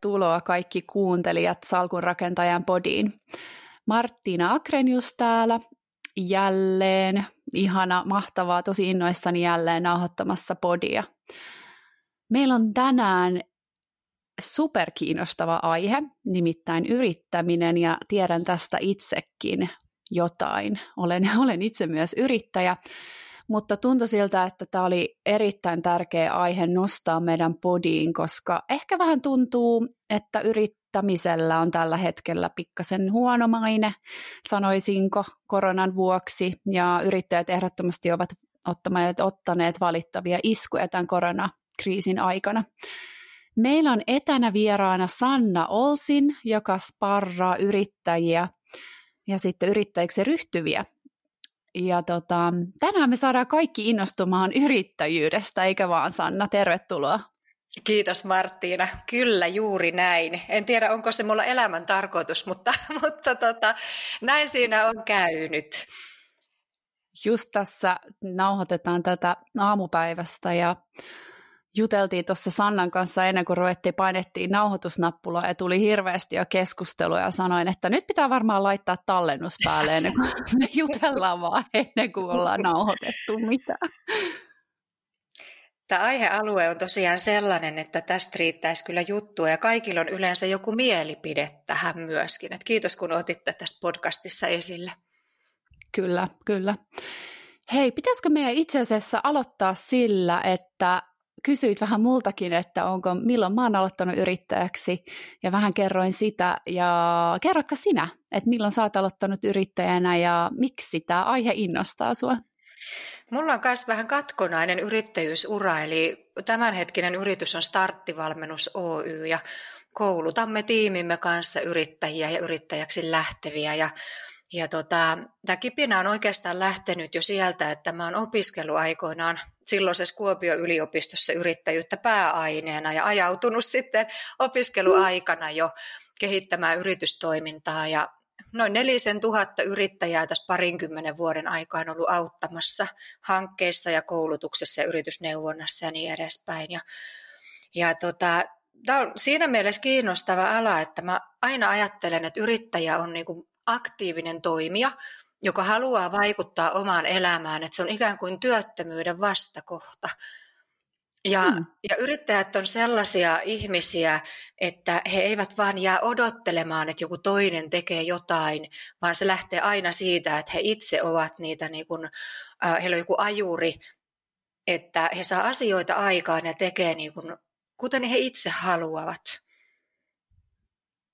tervetuloa kaikki kuuntelijat Salkun rakentajan podiin. Marttiina Akrenius täällä jälleen. Ihana, mahtavaa, tosi innoissani jälleen nauhoittamassa podia. Meillä on tänään superkiinnostava aihe, nimittäin yrittäminen, ja tiedän tästä itsekin jotain. Olen, olen itse myös yrittäjä, mutta tuntui siltä, että tämä oli erittäin tärkeä aihe nostaa meidän podiin, koska ehkä vähän tuntuu, että yrittämisellä on tällä hetkellä pikkasen huono maine, sanoisinko, koronan vuoksi, ja yrittäjät ehdottomasti ovat ottaneet, ottaneet valittavia iskuja tämän koronakriisin aikana. Meillä on etänä vieraana Sanna Olsin, joka sparraa yrittäjiä ja sitten yrittäjiksi ryhtyviä ja tota, tänään me saadaan kaikki innostumaan yrittäjyydestä, eikä vaan Sanna, tervetuloa. Kiitos Marttiina. Kyllä, juuri näin. En tiedä, onko se mulla elämän tarkoitus, mutta, mutta tota, näin siinä on käynyt. Just tässä nauhoitetaan tätä aamupäivästä ja juteltiin tuossa Sannan kanssa ennen kuin ruvettiin, painettiin nauhoitusnappulaa ja tuli hirveästi jo keskustelua ja sanoin, että nyt pitää varmaan laittaa tallennus päälle ennen kuin me jutellaan vaan ennen kuin ollaan nauhoitettu mitään. Tämä aihealue on tosiaan sellainen, että tästä riittäisi kyllä juttua ja kaikilla on yleensä joku mielipide tähän myöskin. Et kiitos kun otitte tästä podcastissa esille. Kyllä, kyllä. Hei, pitäisikö meidän itse asiassa aloittaa sillä, että kysyit vähän multakin, että onko, milloin mä oon aloittanut yrittäjäksi ja vähän kerroin sitä ja kerrotko sinä, että milloin sä oot aloittanut yrittäjänä ja miksi tämä aihe innostaa sua? Mulla on myös vähän katkonainen yrittäjyysura, eli tämänhetkinen yritys on Starttivalmennus Oy ja koulutamme tiimimme kanssa yrittäjiä ja yrittäjäksi lähteviä ja ja tota, tämä kipinä on oikeastaan lähtenyt jo sieltä, että mä oon opiskellut aikoinaan silloisessa Kuopion yliopistossa yrittäjyyttä pääaineena ja ajautunut sitten opiskeluaikana jo kehittämään yritystoimintaa ja noin nelisen tuhatta yrittäjää tässä parinkymmenen vuoden aikaan ollut auttamassa hankkeissa ja koulutuksessa ja yritysneuvonnassa ja niin edespäin. Ja, ja tota, tämä on siinä mielessä kiinnostava ala, että mä aina ajattelen, että yrittäjä on niin kuin aktiivinen toimija, joka haluaa vaikuttaa omaan elämään, että se on ikään kuin työttömyyden vastakohta. Ja, hmm. ja yrittäjät on sellaisia ihmisiä, että he eivät vaan jää odottelemaan, että joku toinen tekee jotain, vaan se lähtee aina siitä, että he itse ovat niitä, niin kuin, äh, heillä on joku ajuri, että he saa asioita aikaan ja tekee niin kuin, kuten he itse haluavat.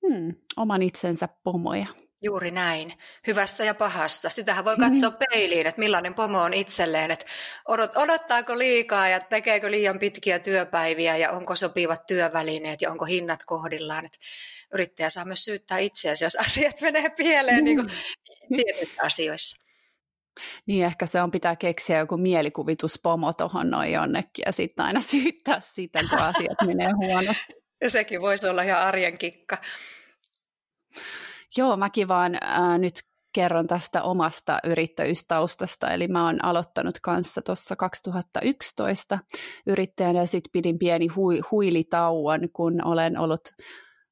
Hmm, oman itsensä pomoja. Juuri näin, hyvässä ja pahassa. Sitähän voi katsoa mm-hmm. peiliin, että millainen pomo on itselleen, että odottaako liikaa ja tekeekö liian pitkiä työpäiviä ja onko sopivat työvälineet ja onko hinnat kohdillaan. Että yrittäjä saa myös syyttää itseäsi, jos asiat menee pieleen niin mm. tietyissä asioissa. Niin ehkä se on pitää keksiä joku mielikuvituspomo tuohon noin jonnekin ja sitten aina syyttää sitä, kun asiat menee huonosti. Sekin voisi olla ihan arjen kikka. Joo, mäkin vaan äh, nyt kerron tästä omasta yrittäjyystaustasta. Eli mä oon aloittanut kanssa tuossa 2011 yrittäjänä ja sitten pidin pieni hui, huilitauon, kun olen ollut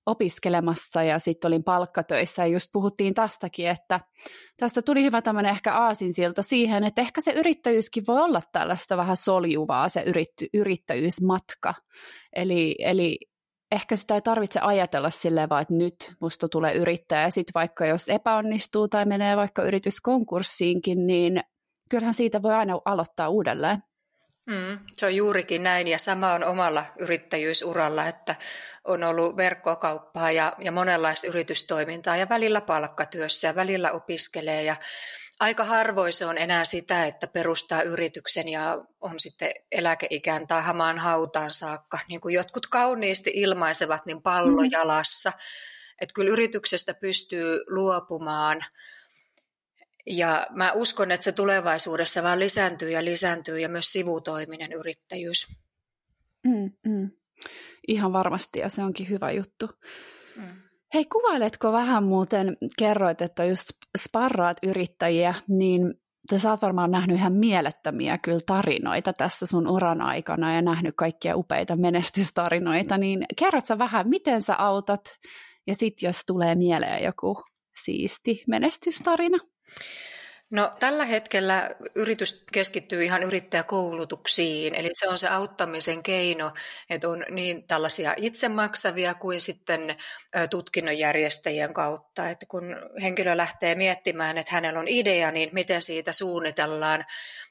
opiskelemassa ja sitten olin palkkatöissä ja just puhuttiin tästäkin, että tästä tuli hyvä tämmöinen ehkä aasinsilta siihen, että ehkä se yrittäjyyskin voi olla tällaista vähän soljuvaa se yrittäjyysmatka. Eli, eli ehkä sitä ei tarvitse ajatella silleen vaan, että nyt musta tulee yrittäjä ja sitten vaikka jos epäonnistuu tai menee vaikka yrityskonkurssiinkin, niin kyllähän siitä voi aina aloittaa uudelleen. Mm, se on juurikin näin ja sama on omalla yrittäjyysuralla, että on ollut verkkokauppaa ja, ja monenlaista yritystoimintaa ja välillä palkkatyössä ja välillä opiskelee ja aika harvoin se on enää sitä, että perustaa yrityksen ja on sitten eläkeikään tai hamaan hautaan saakka. Niin kuin jotkut kauniisti ilmaisevat, niin pallo mm. jalassa. Että kyllä yrityksestä pystyy luopumaan. Ja mä uskon, että se tulevaisuudessa vaan lisääntyy ja lisääntyy ja myös sivutoiminen yrittäjyys. Mm, mm. Ihan varmasti ja se onkin hyvä juttu. Mm. Hei, kuvailetko vähän muuten, kerroit, että just sparraat yrittäjiä, niin sä oot varmaan nähnyt ihan mielettömiä kyllä tarinoita tässä sun uran aikana ja nähnyt kaikkia upeita menestystarinoita, niin kerrot sä vähän, miten sä autat ja sitten jos tulee mieleen joku siisti menestystarina? No tällä hetkellä yritys keskittyy ihan yrittäjäkoulutuksiin, eli se on se auttamisen keino, että on niin tällaisia itse maksavia kuin sitten tutkinnonjärjestäjien kautta, että kun henkilö lähtee miettimään, että hänellä on idea, niin miten siitä suunnitellaan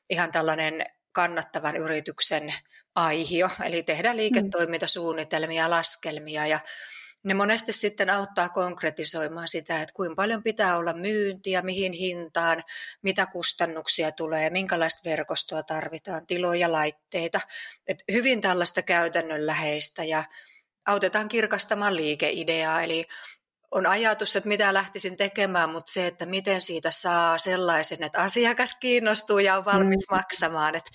ihan tällainen kannattavan yrityksen aihio, eli tehdään mm. liiketoimintasuunnitelmia, laskelmia ja ne monesti sitten auttaa konkretisoimaan sitä, että kuinka paljon pitää olla myyntiä, mihin hintaan, mitä kustannuksia tulee, minkälaista verkostoa tarvitaan, tiloja, laitteita. Et hyvin tällaista käytännönläheistä ja autetaan kirkastamaan liikeideaa, eli on ajatus, että mitä lähtisin tekemään, mutta se, että miten siitä saa sellaisen, että asiakas kiinnostuu ja on valmis mm. maksamaan, että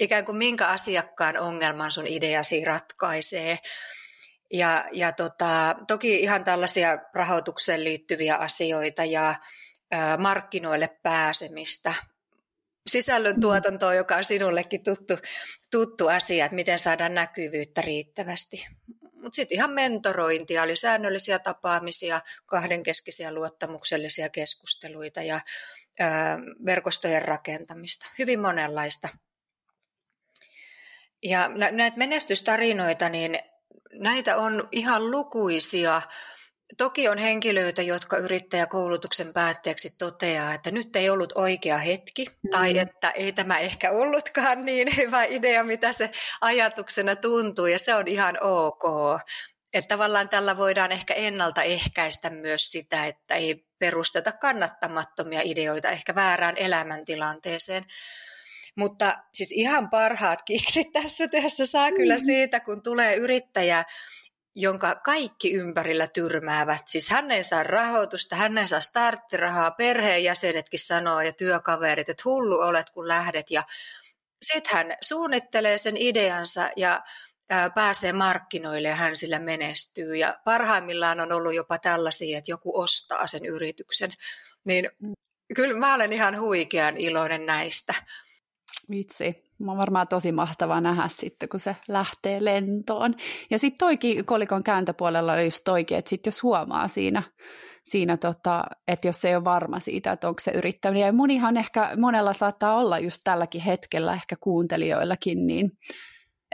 ikään kuin minkä asiakkaan ongelman sun ideasi ratkaisee. Ja, ja tota, toki ihan tällaisia rahoitukseen liittyviä asioita ja ä, markkinoille pääsemistä. Sisällön mm. tuotantoa, joka on sinullekin tuttu, tuttu asia, että miten saadaan näkyvyyttä riittävästi. Mutta sitten ihan mentorointia, eli säännöllisiä tapaamisia, kahdenkeskisiä luottamuksellisia keskusteluita ja ä, verkostojen rakentamista. Hyvin monenlaista. Ja näitä menestystarinoita, niin näitä on ihan lukuisia. Toki on henkilöitä, jotka yrittäjäkoulutuksen päätteeksi toteaa, että nyt ei ollut oikea hetki, mm. tai että ei tämä ehkä ollutkaan niin hyvä idea, mitä se ajatuksena tuntuu, ja se on ihan ok. Että tavallaan tällä voidaan ehkä ennaltaehkäistä myös sitä, että ei perusteta kannattamattomia ideoita ehkä väärään elämäntilanteeseen. Mutta siis ihan parhaat kiksit tässä työssä saa kyllä mm. siitä, kun tulee yrittäjä, jonka kaikki ympärillä tyrmäävät. Siis hän ei saa rahoitusta, hän ei saa starttirahaa, perheenjäsenetkin sanoo ja työkaverit, että hullu olet kun lähdet. Ja sitten hän suunnittelee sen ideansa ja pääsee markkinoille ja hän sillä menestyy. Ja parhaimmillaan on ollut jopa tällaisia, että joku ostaa sen yrityksen. Niin mm. kyllä mä olen ihan huikean iloinen näistä. Vitsi, mä on varmaan tosi mahtavaa nähdä sitten, kun se lähtee lentoon. Ja sitten toikin kolikon kääntöpuolella oli just toikin, että sitten jos huomaa siinä, siinä tota, että jos ei ole varma siitä, että onko se yrittäminen. Ja monihan ehkä, monella saattaa olla just tälläkin hetkellä, ehkä kuuntelijoillakin, niin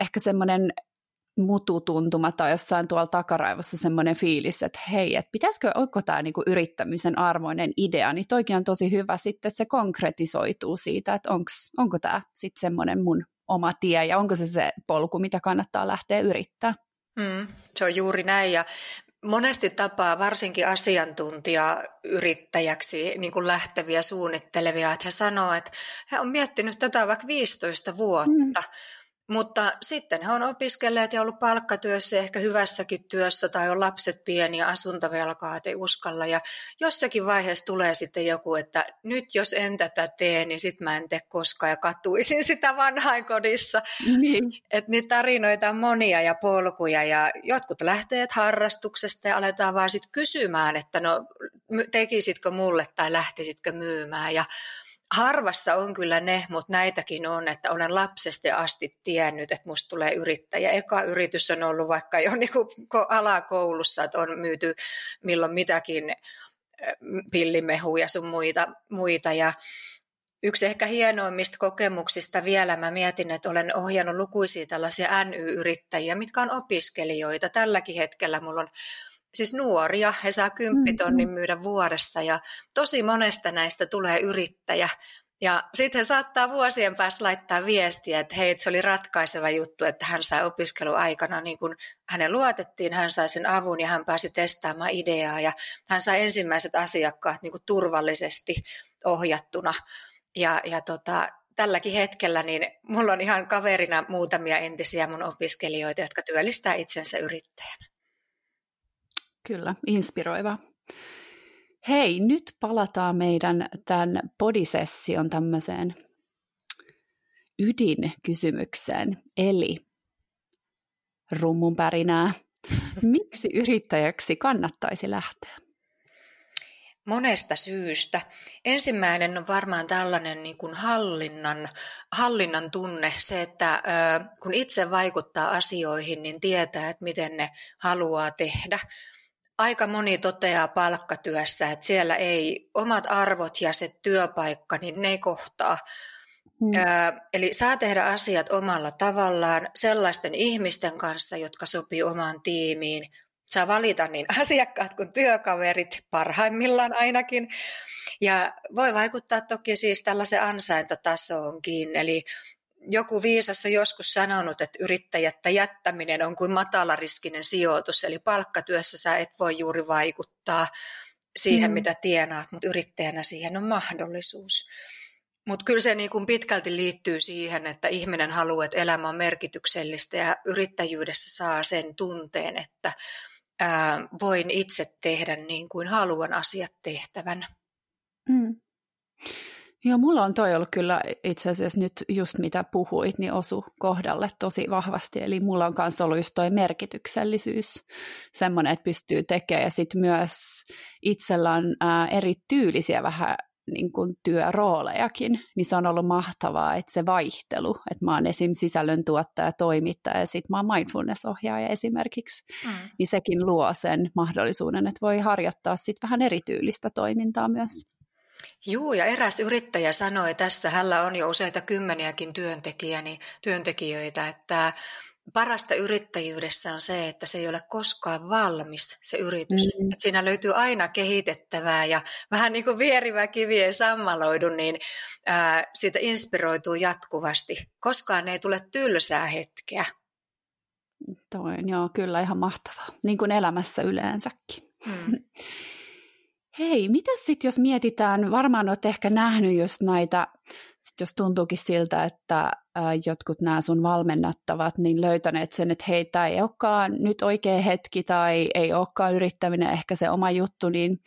ehkä semmoinen mututuntuma tai jossain tuolla takaraivossa semmoinen fiilis, että hei, että pitäisikö, onko tämä niinku yrittämisen arvoinen idea, niin toikin on tosi hyvä sitten, että se konkretisoituu siitä, että onks, onko tämä sitten semmoinen mun oma tie ja onko se se polku, mitä kannattaa lähteä yrittää. Mm, se on juuri näin ja monesti tapaa varsinkin asiantuntijayrittäjäksi niin kuin lähteviä suunnittelevia, että he sanoo, että he on miettinyt tätä vaikka 15 vuotta, mm mutta sitten he on opiskelleet ja ollut palkkatyössä, ehkä hyvässäkin työssä, tai on lapset pieniä, asuntovelkaa, ei uskalla. Ja jossakin vaiheessa tulee sitten joku, että nyt jos en tätä tee, niin sitten mä en tee koskaan ja katuisin sitä vanhainkodissa. Niin. Että niitä tarinoita on monia ja polkuja ja jotkut lähtee harrastuksesta ja aletaan vaan sitten kysymään, että no tekisitkö mulle tai lähtisitkö myymään. Ja harvassa on kyllä ne, mutta näitäkin on, että olen lapsesta asti tiennyt, että musta tulee yrittäjä. Eka yritys on ollut vaikka jo niin kuin alakoulussa, että on myyty milloin mitäkin pillimehuja sun muita, muita ja Yksi ehkä hienoimmista kokemuksista vielä, mä mietin, että olen ohjannut lukuisia tällaisia NY-yrittäjiä, mitkä on opiskelijoita. Tälläkin hetkellä mulla on siis nuoria, he saa kymppitonnin mm-hmm. myydä vuodessa ja tosi monesta näistä tulee yrittäjä. Ja sitten he saattaa vuosien päästä laittaa viestiä, että hei, se oli ratkaiseva juttu, että hän sai opiskeluaikana, niin kun hänen luotettiin, hän sai sen avun ja hän pääsi testaamaan ideaa ja hän sai ensimmäiset asiakkaat niin kuin turvallisesti ohjattuna. Ja, ja tota, tälläkin hetkellä niin mulla on ihan kaverina muutamia entisiä mun opiskelijoita, jotka työllistää itsensä yrittäjänä. Kyllä, inspiroiva. Hei, nyt palataan meidän tämän podisession tämmöiseen ydinkysymykseen, eli rummun pärinää. Miksi yrittäjäksi kannattaisi lähteä? monesta syystä. Ensimmäinen on varmaan tällainen niin kuin hallinnan, hallinnan tunne, se, että kun itse vaikuttaa asioihin, niin tietää, että miten ne haluaa tehdä. Aika moni toteaa palkkatyössä, että siellä ei omat arvot ja se työpaikka, niin ne ei kohtaa. Hmm. Eli saa tehdä asiat omalla tavallaan sellaisten ihmisten kanssa, jotka sopii omaan tiimiin, saa valita niin asiakkaat kuin työkaverit parhaimmillaan ainakin. Ja voi vaikuttaa toki siis tällaisen ansaintatasoonkin, eli joku viisas on joskus sanonut, että yrittäjättä jättäminen on kuin matalariskinen sijoitus, eli palkkatyössä sä et voi juuri vaikuttaa siihen, mm. mitä tienaat, mutta yrittäjänä siihen on mahdollisuus. Mutta kyllä se niin kuin pitkälti liittyy siihen, että ihminen haluaa, että elämä on merkityksellistä ja yrittäjyydessä saa sen tunteen, että ää, voin itse tehdä niin kuin haluan asiat tehtävän. Mm. Joo, mulla on toi ollut kyllä itse asiassa nyt just mitä puhuit, niin osu kohdalle tosi vahvasti. Eli mulla on myös ollut just toi merkityksellisyys, semmoinen, että pystyy tekemään ja sitten myös itsellä on ää, eri tyylisiä vähän niin kuin työroolejakin, niin se on ollut mahtavaa, että se vaihtelu, että mä oon esim. sisällöntuottaja, toimittaja ja sitten mä oon mindfulness-ohjaaja esimerkiksi, mm. niin sekin luo sen mahdollisuuden, että voi harjoittaa sitten vähän erityylistä toimintaa myös. Juu, ja eräs yrittäjä sanoi tässä, hänellä on jo useita kymmeniäkin työntekijä, niin työntekijöitä, että parasta yrittäjyydessä on se, että se ei ole koskaan valmis se yritys. Mm. Että siinä löytyy aina kehitettävää ja vähän niin kuin vierivä kivi ei sammaloidu, niin ää, siitä inspiroituu jatkuvasti. Koskaan ei tule tylsää hetkeä. Toi, joo, kyllä ihan mahtavaa. Niin kuin elämässä yleensäkin. Mm. Hei, mitä sitten jos mietitään, varmaan olet ehkä nähnyt just näitä, sit jos tuntuukin siltä, että jotkut nämä sun valmennattavat, niin löytäneet sen, että hei, tämä ei olekaan nyt oikea hetki tai ei olekaan yrittäminen ehkä se oma juttu, niin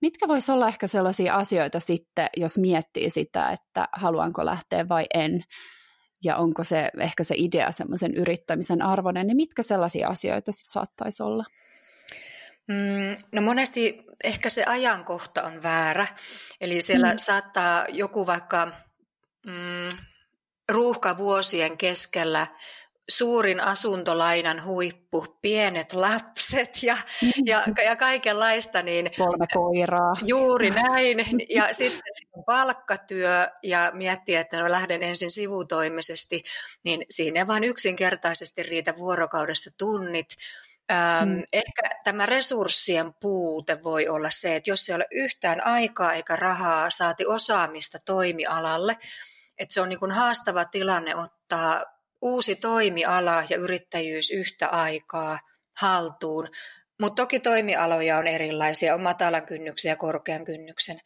mitkä voisi olla ehkä sellaisia asioita sitten, jos miettii sitä, että haluanko lähteä vai en, ja onko se ehkä se idea semmoisen yrittämisen arvoinen, niin mitkä sellaisia asioita sitten saattaisi olla? Mm, no monesti ehkä se ajankohta on väärä, eli siellä mm. saattaa joku vaikka mm, ruuhkavuosien keskellä suurin asuntolainan huippu, pienet lapset ja, ja, ja kaikenlaista. Niin, Kolme koiraa. Juuri näin. Ja sitten sit palkkatyö ja miettiä, että no lähden ensin sivutoimisesti, niin siinä ei vaan yksinkertaisesti riitä vuorokaudessa tunnit. Ähm, mm. Ehkä tämä resurssien puute voi olla se, että jos ei ole yhtään aikaa eikä rahaa, saati osaamista toimialalle, että se on niin kuin haastava tilanne ottaa uusi toimiala ja yrittäjyys yhtä aikaa haltuun. Mutta toki toimialoja on erilaisia, on matalan kynnyksen ja korkean kynnyksen.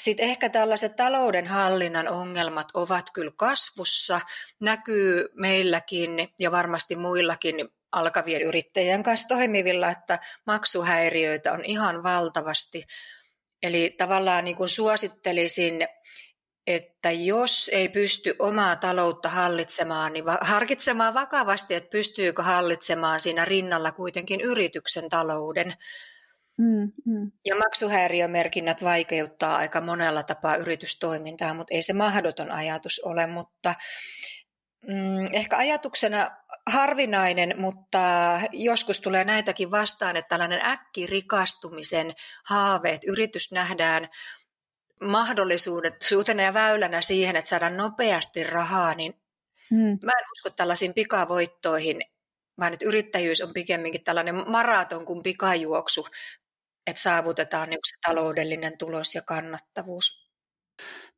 Sitten ehkä tällaiset talouden hallinnan ongelmat ovat kyllä kasvussa, näkyy meilläkin ja varmasti muillakin alkavien yrittäjien kanssa toimivilla, että maksuhäiriöitä on ihan valtavasti. Eli tavallaan niin kuin suosittelisin että jos ei pysty omaa taloutta hallitsemaan, niin harkitsemaan vakavasti, että pystyykö hallitsemaan siinä rinnalla kuitenkin yrityksen talouden. Mm, mm. Ja maksuhäiriömerkinnät vaikeuttaa aika monella tapaa yritystoimintaa, mutta ei se mahdoton ajatus ole, mutta mm, ehkä ajatuksena harvinainen, mutta joskus tulee näitäkin vastaan, että tällainen äkkirikastumisen haaveet, yritys nähdään mahdollisuutena ja väylänä siihen, että saadaan nopeasti rahaa, niin hmm. mä en usko tällaisiin pikavoittoihin, vaan että yrittäjyys on pikemminkin tällainen maraton kuin pikajuoksu, että saavutetaan niin se taloudellinen tulos ja kannattavuus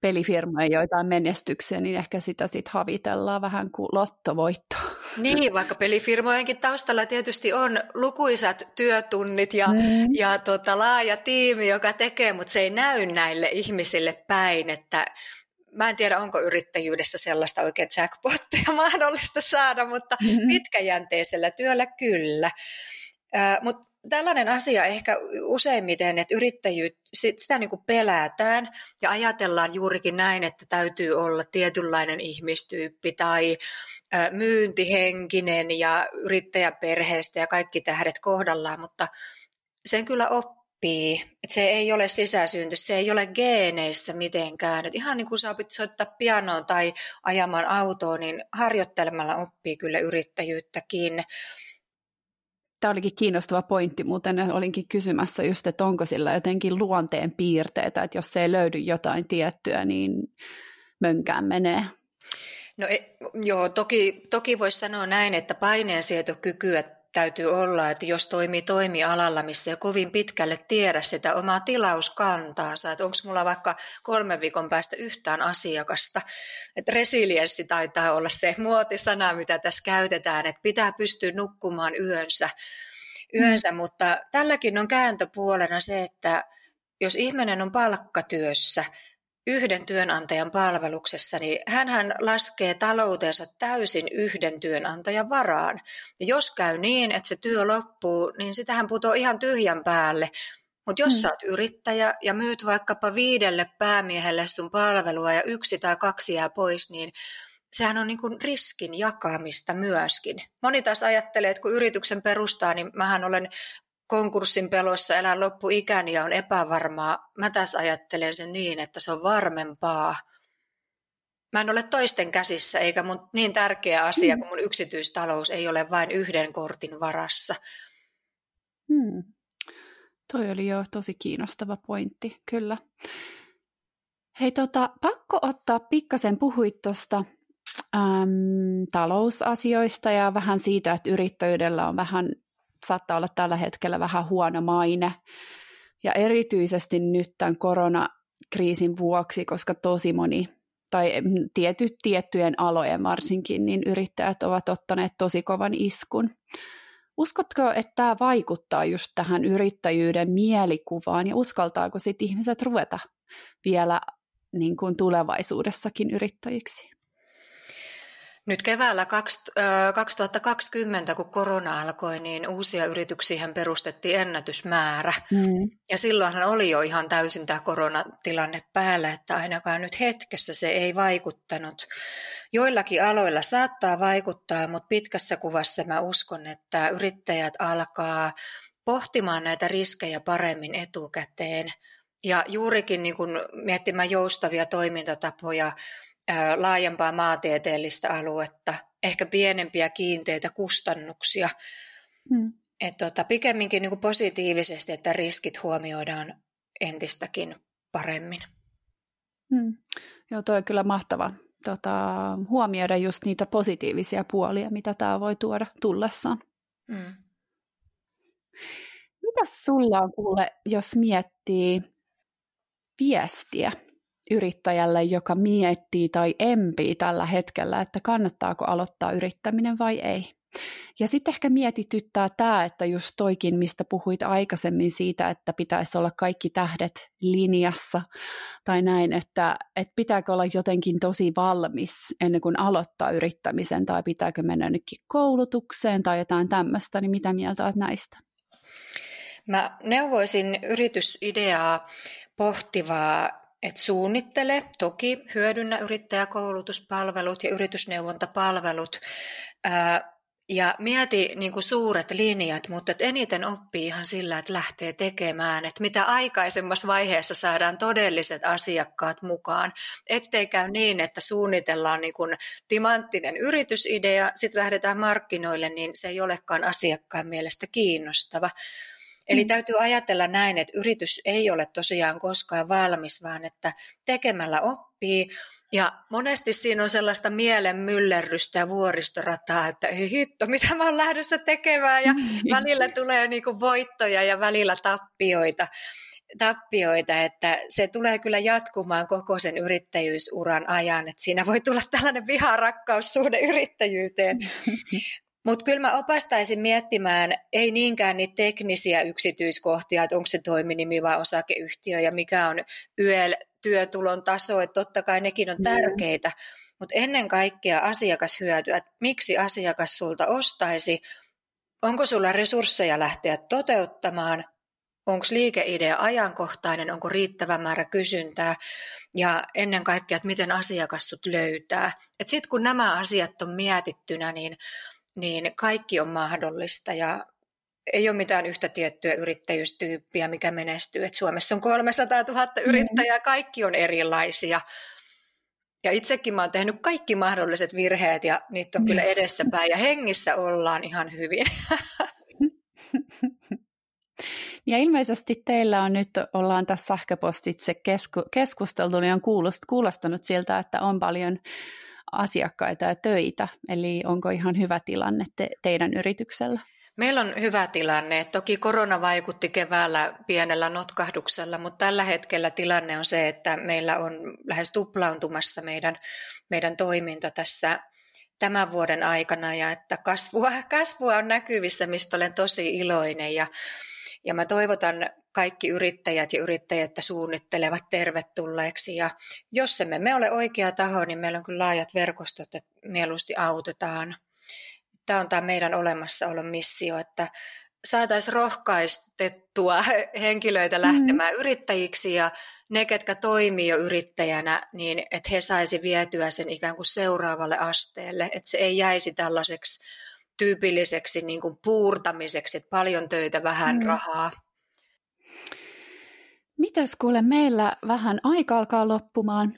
pelifirmojen joitain menestyksiä, niin ehkä sitä sitten havitellaan vähän kuin lottovoitto. Niin, vaikka pelifirmojenkin taustalla tietysti on lukuisat työtunnit ja, mm. ja tota, laaja tiimi, joka tekee, mutta se ei näy näille ihmisille päin, että Mä en tiedä, onko yrittäjyydessä sellaista oikein jackpottia mahdollista saada, mutta mm-hmm. pitkäjänteisellä työllä kyllä. Mutta tällainen asia ehkä useimmiten, että yrittäjyyttä, sitä niin kuin pelätään ja ajatellaan juurikin näin, että täytyy olla tietynlainen ihmistyyppi tai myyntihenkinen ja yrittäjäperheestä ja kaikki tähdet kohdallaan, mutta sen kyllä oppii. Et se ei ole sisäsynty, se ei ole geeneissä mitenkään. Et ihan niin kuin sä opit soittaa pianoa tai ajamaan autoa, niin harjoittelemalla oppii kyllä yrittäjyyttäkin. Tämä olikin kiinnostava pointti, muuten olinkin kysymässä just, että onko sillä jotenkin luonteen piirteitä, että jos ei löydy jotain tiettyä, niin mönkään menee. No e, joo, toki, toki voisi sanoa näin, että paineensietokykyä täytyy olla, että jos toimii toimialalla, missä ei kovin pitkälle tiedä sitä omaa tilauskantaansa, että onko mulla vaikka kolmen viikon päästä yhtään asiakasta. Että resilienssi taitaa olla se muotisana, mitä tässä käytetään, että pitää pystyä nukkumaan yönsä, yönsä mm. mutta tälläkin on kääntöpuolena se, että jos ihminen on palkkatyössä, yhden työnantajan palveluksessa, niin hän laskee taloutensa täysin yhden työnantajan varaan. Ja jos käy niin, että se työ loppuu, niin sitähän putoo ihan tyhjän päälle. Mutta jos hmm. sä oot yrittäjä ja myyt vaikkapa viidelle päämiehelle sun palvelua ja yksi tai kaksi jää pois, niin sehän on niin kuin riskin jakamista myöskin. Moni taas ajattelee, että kun yrityksen perustaa, niin mähän olen konkurssin pelossa elän loppuikäni ja on epävarmaa. Mä tässä ajattelen sen niin, että se on varmempaa. Mä en ole toisten käsissä, eikä mun niin tärkeä asia kuin mun yksityistalous ei ole vain yhden kortin varassa. Hmm. Toi oli jo tosi kiinnostava pointti, kyllä. Hei, tota, pakko ottaa pikkasen, puhuit tuosta talousasioista ja vähän siitä, että yrittäjyydellä on vähän saattaa olla tällä hetkellä vähän huono maine. Ja erityisesti nyt tämän koronakriisin vuoksi, koska tosi moni, tai tiety, tiettyjen alojen varsinkin, niin yrittäjät ovat ottaneet tosi kovan iskun. Uskotko, että tämä vaikuttaa just tähän yrittäjyyden mielikuvaan ja uskaltaako sitten ihmiset ruveta vielä niin kuin tulevaisuudessakin yrittäjiksi? Nyt keväällä 2020, kun korona alkoi, niin uusia yrityksiä perustettiin ennätysmäärä. Mm. Ja silloinhan oli jo ihan täysin tämä koronatilanne päällä, että ainakaan nyt hetkessä se ei vaikuttanut. Joillakin aloilla saattaa vaikuttaa, mutta pitkässä kuvassa mä uskon, että yrittäjät alkaa pohtimaan näitä riskejä paremmin etukäteen. Ja juurikin niin kun miettimään joustavia toimintatapoja, laajempaa maantieteellistä aluetta, ehkä pienempiä kiinteitä kustannuksia. Hmm. Et tota, pikemminkin niin kuin positiivisesti, että riskit huomioidaan entistäkin paremmin. Hmm. Joo, toi on kyllä mahtava tota, huomioida just niitä positiivisia puolia, mitä tämä voi tuoda tullessaan. Hmm. Mitäs sulla on kuule, jos miettii viestiä yrittäjälle, joka miettii tai empii tällä hetkellä, että kannattaako aloittaa yrittäminen vai ei. Ja sitten ehkä mietityttää tämä, että just toikin, mistä puhuit aikaisemmin siitä, että pitäisi olla kaikki tähdet linjassa tai näin, että, että pitääkö olla jotenkin tosi valmis ennen kuin aloittaa yrittämisen tai pitääkö mennä nytkin koulutukseen tai jotain tämmöistä, niin mitä mieltä olet näistä? Mä neuvoisin yritysideaa pohtivaa et suunnittele, toki hyödynnä yrittäjäkoulutuspalvelut ja yritysneuvontapalvelut ää, ja mieti niin kuin suuret linjat, mutta eniten oppii ihan sillä, että lähtee tekemään, että mitä aikaisemmassa vaiheessa saadaan todelliset asiakkaat mukaan, ettei käy niin, että suunnitellaan niin kuin timanttinen yritysidea, sitten lähdetään markkinoille, niin se ei olekaan asiakkaan mielestä kiinnostava, Eli mm. täytyy ajatella näin, että yritys ei ole tosiaan koskaan valmis, vaan että tekemällä oppii. Ja monesti siinä on sellaista mielen myllerrystä ja vuoristorataa, että ei hitto, mitä mä oon lähdössä tekemään. Ja mm. välillä tulee niinku voittoja ja välillä tappioita tappioita, että se tulee kyllä jatkumaan koko sen yrittäjyysuran ajan, että siinä voi tulla tällainen viharakkaussuhde yrittäjyyteen. Mutta kyllä mä opastaisin miettimään ei niinkään niitä teknisiä yksityiskohtia, että onko se toiminimi vai osakeyhtiö ja mikä on YEL-työtulon taso, että totta kai nekin on tärkeitä, mutta ennen kaikkea asiakashyötyä, että miksi asiakas sulta ostaisi, onko sulla resursseja lähteä toteuttamaan, onko liikeidea ajankohtainen, onko riittävä määrä kysyntää? Ja ennen kaikkea, että miten asiakas sut löytää. Sitten kun nämä asiat on mietittynä, niin niin kaikki on mahdollista ja ei ole mitään yhtä tiettyä yrittäjyystyyppiä, mikä menestyy. Et Suomessa on 300 000 mm. yrittäjää, kaikki on erilaisia. Ja itsekin mä oon tehnyt kaikki mahdolliset virheet ja niitä on kyllä edessäpäin ja hengissä ollaan ihan hyvin. Ja ilmeisesti teillä on nyt, ollaan tässä sähköpostitse kesku, keskusteltu, niin on kuulostanut siltä, että on paljon asiakkaita ja töitä. Eli onko ihan hyvä tilanne te, teidän yrityksellä? Meillä on hyvä tilanne. Toki korona vaikutti keväällä pienellä notkahduksella, mutta tällä hetkellä tilanne on se, että meillä on lähes tuplaantumassa meidän, meidän toiminta tässä tämän vuoden aikana ja että kasvua, kasvua on näkyvissä, mistä olen tosi iloinen ja, ja mä toivotan kaikki yrittäjät ja yrittäjät suunnittelevat tervetulleeksi ja jos emme me ole oikea taho, niin meillä on kyllä laajat verkostot, että mieluusti autetaan tämä on tämä meidän olemassaolon missio, että saataisiin rohkaistettua henkilöitä mm-hmm. lähtemään mm. yrittäjiksi ja ne, ketkä toimii jo yrittäjänä, niin että he saisi vietyä sen ikään kuin seuraavalle asteelle, että se ei jäisi tällaiseksi tyypilliseksi niin kuin puurtamiseksi, että paljon töitä, vähän mm. rahaa. Mitäs kuule, meillä vähän aika alkaa loppumaan.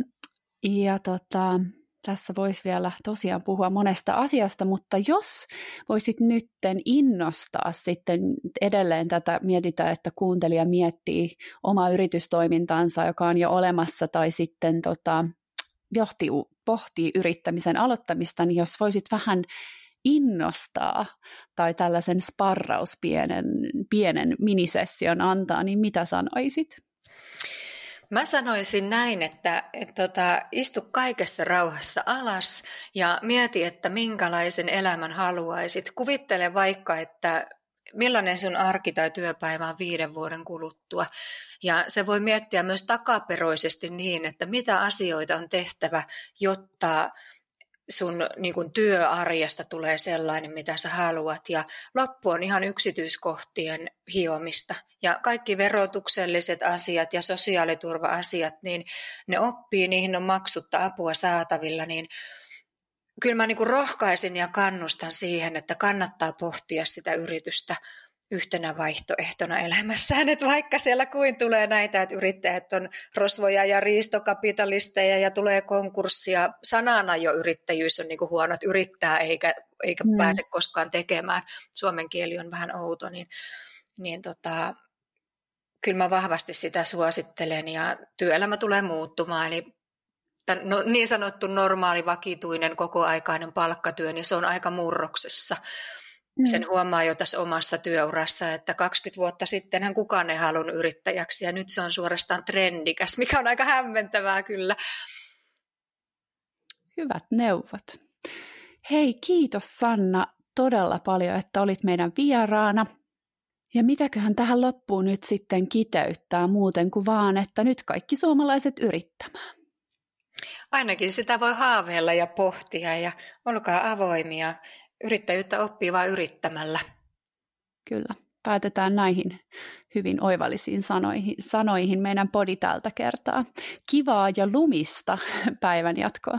Ja tota, tässä voisi vielä tosiaan puhua monesta asiasta, mutta jos voisit nytten innostaa sitten edelleen tätä, mietitään, että kuuntelija miettii omaa yritystoimintansa, joka on jo olemassa, tai sitten tota, johti, pohtii yrittämisen aloittamista, niin jos voisit vähän innostaa tai tällaisen sparraus pienen, pienen minisession antaa, niin mitä sanoisit? Mä sanoisin näin, että, että tota, istu kaikessa rauhassa alas ja mieti, että minkälaisen elämän haluaisit. Kuvittele vaikka, että millainen sun arki tai työpäivä on viiden vuoden kuluttua. Ja se voi miettiä myös takaperoisesti niin, että mitä asioita on tehtävä, jotta sun niin kuin työarjesta tulee sellainen, mitä sä haluat. Ja loppu on ihan yksityiskohtien hiomista. Ja kaikki verotukselliset asiat ja sosiaaliturva-asiat, niin ne oppii, niihin on maksutta apua saatavilla, niin kyllä mä niin kuin rohkaisin ja kannustan siihen, että kannattaa pohtia sitä yritystä yhtenä vaihtoehtona elämässään, että vaikka siellä kuin tulee näitä, että yrittäjät on rosvoja ja riistokapitalisteja ja tulee konkurssia, sanana jo yrittäjyys on niin kuin huono, että yrittää eikä, eikä mm. pääse koskaan tekemään, suomen kieli on vähän outo, niin, niin tota, kyllä mä vahvasti sitä suosittelen ja työelämä tulee muuttumaan, eli no, niin sanottu normaali, vakituinen, kokoaikainen palkkatyö, niin se on aika murroksessa. Mm. Sen huomaa jo tässä omassa työurassa, että 20 vuotta sittenhän kukaan ei halunnut yrittäjäksi ja nyt se on suorastaan trendikäs, mikä on aika hämmentävää kyllä. Hyvät neuvot. Hei, kiitos Sanna todella paljon, että olit meidän vieraana. Ja mitäköhän tähän loppuun nyt sitten kiteyttää muuten kuin vaan, että nyt kaikki suomalaiset yrittämään. Ainakin sitä voi haaveilla ja pohtia ja olkaa avoimia Yrittäjyyttä oppii vain yrittämällä. Kyllä. Päätetään näihin hyvin oivallisiin sanoihin, sanoihin meidän podi tältä kertaa. Kivaa ja lumista päivän jatkoa.